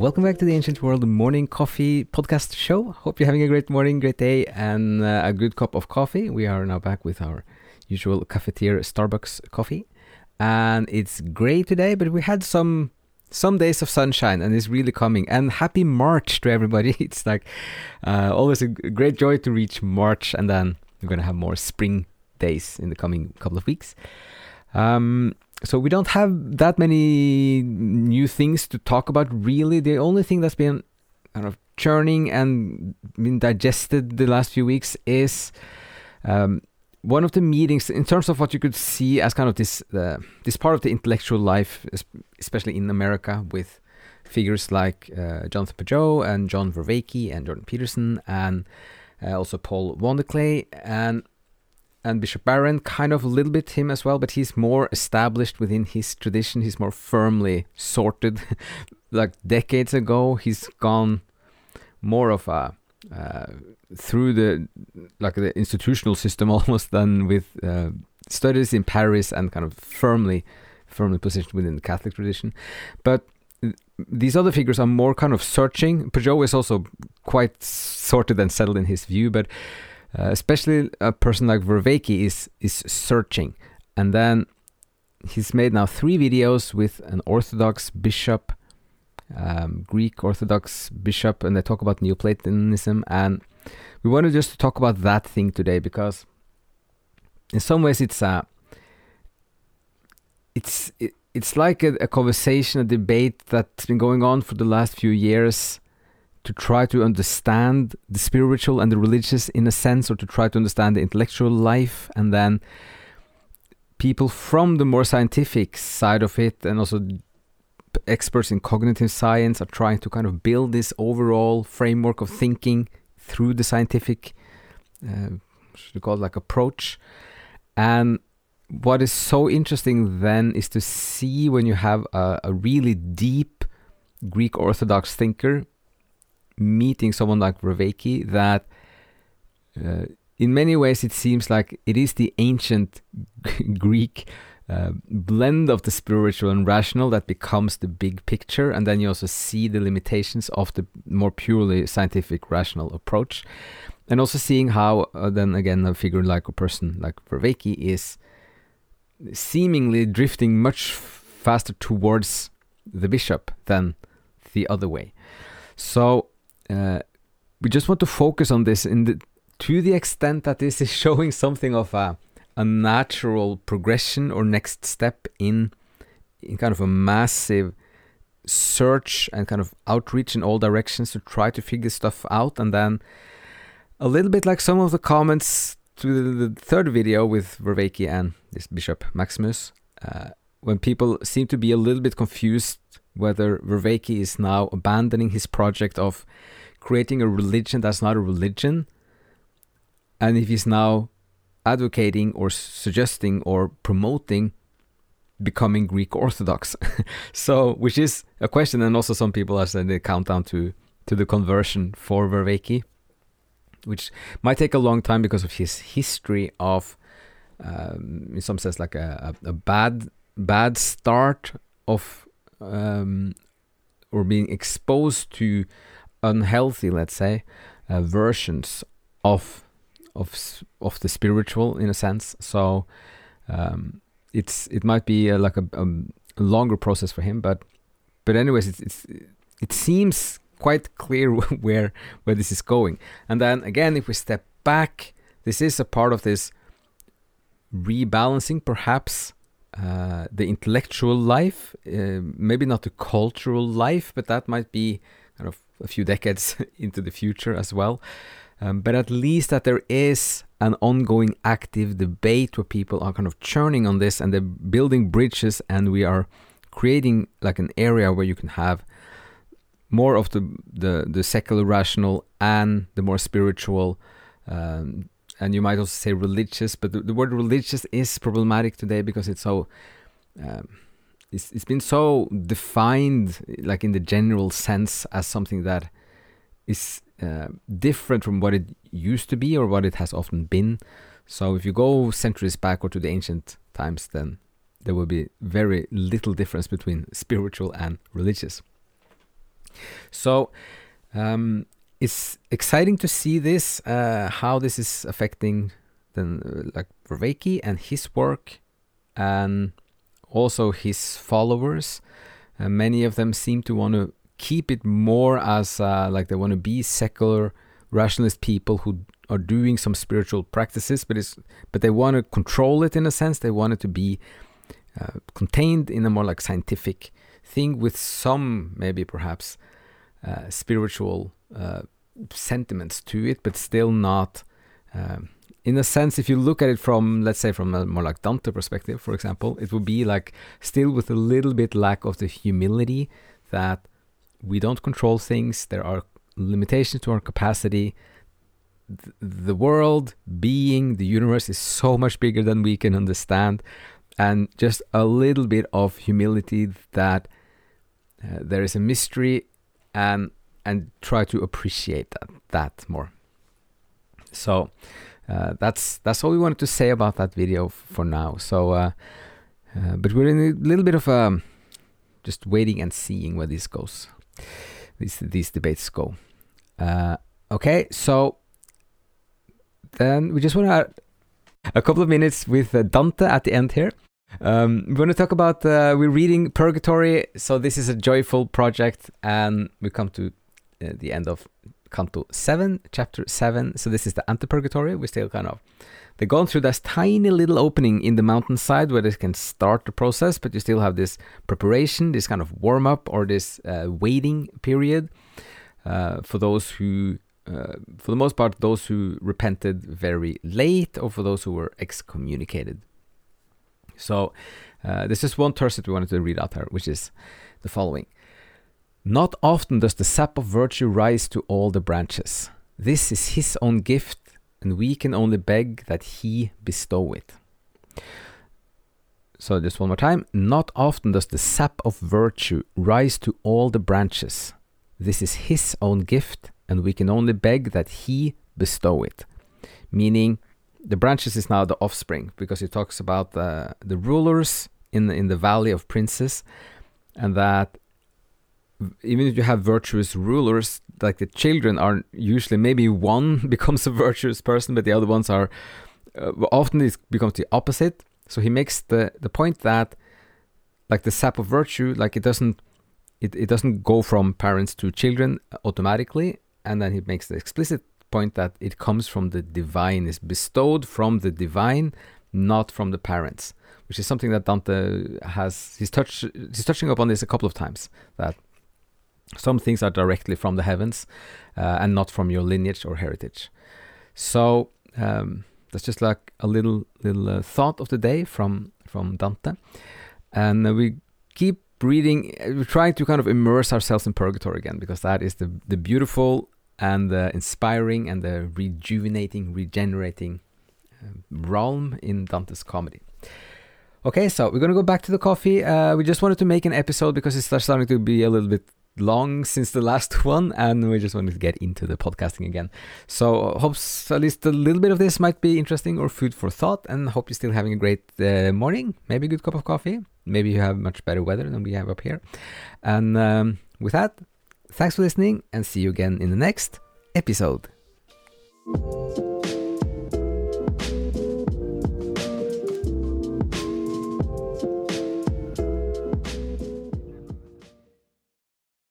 Welcome back to the Ancient World Morning Coffee Podcast Show. Hope you're having a great morning, great day, and uh, a good cup of coffee. We are now back with our usual cafetiere Starbucks coffee, and it's great today. But we had some some days of sunshine, and it's really coming. And happy March to everybody! It's like uh, always a great joy to reach March, and then we're gonna have more spring days in the coming couple of weeks. Um, so we don't have that many new things to talk about really the only thing that's been kind of churning and been digested the last few weeks is um, one of the meetings in terms of what you could see as kind of this uh, this part of the intellectual life especially in america with figures like uh, jonathan pageau and john vervaeke and jordan peterson and uh, also paul VanderKlay and and Bishop Barron, kind of a little bit him as well, but he's more established within his tradition. He's more firmly sorted. like decades ago, he's gone more of a uh, through the like the institutional system almost than with uh, studies in Paris and kind of firmly firmly positioned within the Catholic tradition. But these other figures are more kind of searching. Pageau is also quite sorted and settled in his view, but uh, especially a person like Vervaeke is is searching, and then he's made now three videos with an Orthodox bishop, um, Greek Orthodox bishop, and they talk about Neoplatonism, and we wanted just to talk about that thing today because, in some ways, it's a it's it, it's like a, a conversation, a debate that's been going on for the last few years to try to understand the spiritual and the religious in a sense, or to try to understand the intellectual life, and then people from the more scientific side of it, and also experts in cognitive science, are trying to kind of build this overall framework of thinking through the scientific, uh, should we call it like approach, and what is so interesting then is to see when you have a, a really deep Greek Orthodox thinker meeting someone like Vervaeke that uh, in many ways it seems like it is the ancient Greek uh, blend of the spiritual and rational that becomes the big picture, and then you also see the limitations of the more purely scientific rational approach, and also seeing how uh, then again a figure like a person like Vervaeke is seemingly drifting much faster towards the bishop than the other way. So uh, we just want to focus on this in the to the extent that this is showing something of a a natural progression or next step in in kind of a massive search and kind of outreach in all directions to try to figure stuff out. And then a little bit like some of the comments to the, the third video with Vervaeke and this Bishop Maximus uh, when people seem to be a little bit confused whether Vervaeke is now abandoning his project of creating a religion that's not a religion, and if he's now advocating or suggesting or promoting becoming Greek Orthodox. so, which is a question, and also some people are saying the countdown to to the conversion for Vervaeke, which might take a long time because of his history of, um, in some sense, like a, a, a bad bad start of um, or being exposed to unhealthy, let's say, uh, versions of of of the spiritual in a sense. So um, it's it might be a, like a, a, longer process for him, but but anyways, it's, it's it seems quite clear where where this is going. And then again, if we step back, this is a part of this rebalancing, perhaps. Uh, the intellectual life, uh, maybe not the cultural life, but that might be kind of a few decades into the future as well. Um, but at least that there is an ongoing active debate where people are kind of churning on this and they're building bridges and we are creating like an area where you can have more of the the, the secular rational and the more spiritual um, and you might also say religious but the, the, word religious is problematic today because it's so um, it's, it's been so defined like in the general sense as something that is uh, different from what it used to be or what it has often been so if you go centuries back or to the ancient times, then there will be very little difference between spiritual and religious. So um, it's exciting to see this, uh, how this is affecting then uh, like Vervaeke and his work, and also his followers. Uh, many of them seem to want to keep it more as uh, like they want to be secular rationalist people who are doing some spiritual practices, but it's but they want to control it in a sense. They want it to be uh, contained in a more like scientific thing with some maybe perhaps uh, spiritual uh, sentiments to it, but still not. Um, in a sense, if you look at it from, let's say, from a more like Dante perspective, for example, it would be like still with a little bit lack of the humility that we don't control things. There are limitations to our capacity. The world, being, the universe is so much bigger than we can understand. And just a little bit of humility that uh, there is a mystery and and try to appreciate that that more. So uh, that's that's all we wanted to say about that video for now. So, uh, uh, but we're in a little bit of a um, just waiting and seeing where this goes. These these debates go. Uh, okay, so then we just want to add a couple of minutes with uh, Dante at the end here. Um, we're going to talk about we're reading Purgatory, so this is a joyful project, and we come to the end of Canto seven, chapter seven. So this is the Antipurgatory. We're still kind of they're going through this tiny little opening in the mountainside where they can start the process, but you still have this preparation, this kind of warm up or this uh, waiting period uh, for those who, uh, for the most part, those who repented very late or for those who were excommunicated. So uh, just one tercet that we wanted to read out here, which is the following. Not often does the sap of virtue rise to all the branches. This is his own gift and we can only beg that He bestow it. So, just one more time. Not often does the sap of virtue rise to all the branches. This is His own gift, and we can only beg that He bestow it. Meaning, the branches is now the offspring, because He talks about the, the rulers in the, in the valley of princes, and that even if you have virtuous rulers, like the children are usually maybe one becomes a virtuous person, but the other ones are uh, often it becomes the opposite. So he makes the the point that like the sap of virtue, like it doesn't it, it doesn't go from parents to children automatically, and then he makes the explicit point that it comes from the divine, is bestowed from the divine, not from the parents, which is something that Dante has he's touched he's touching upon this a couple of times that some things are directly from the heavens uh, and not from your lineage or heritage. So um, that's just like a little little uh, thought of the day from from Dante, and uh, we keep reading. Uh, we're trying to kind of immerse ourselves in purgatory again because that is the the beautiful and the inspiring and the rejuvenating, regenerating um, realm in Dante's comedy. Okay, so we're gonna go back to the coffee. Uh, we just wanted to make an episode because it's starting to be a little bit long since the last one, and we just wanted to get into the podcasting again. So, hopes at least a little bit of this might be interesting or food for thought, and hope you're still having a great uh, morning. Maybe a good cup of coffee. Maybe you have much better weather than we have up here. And um, with that, thanks for listening, and see you again in the next episode.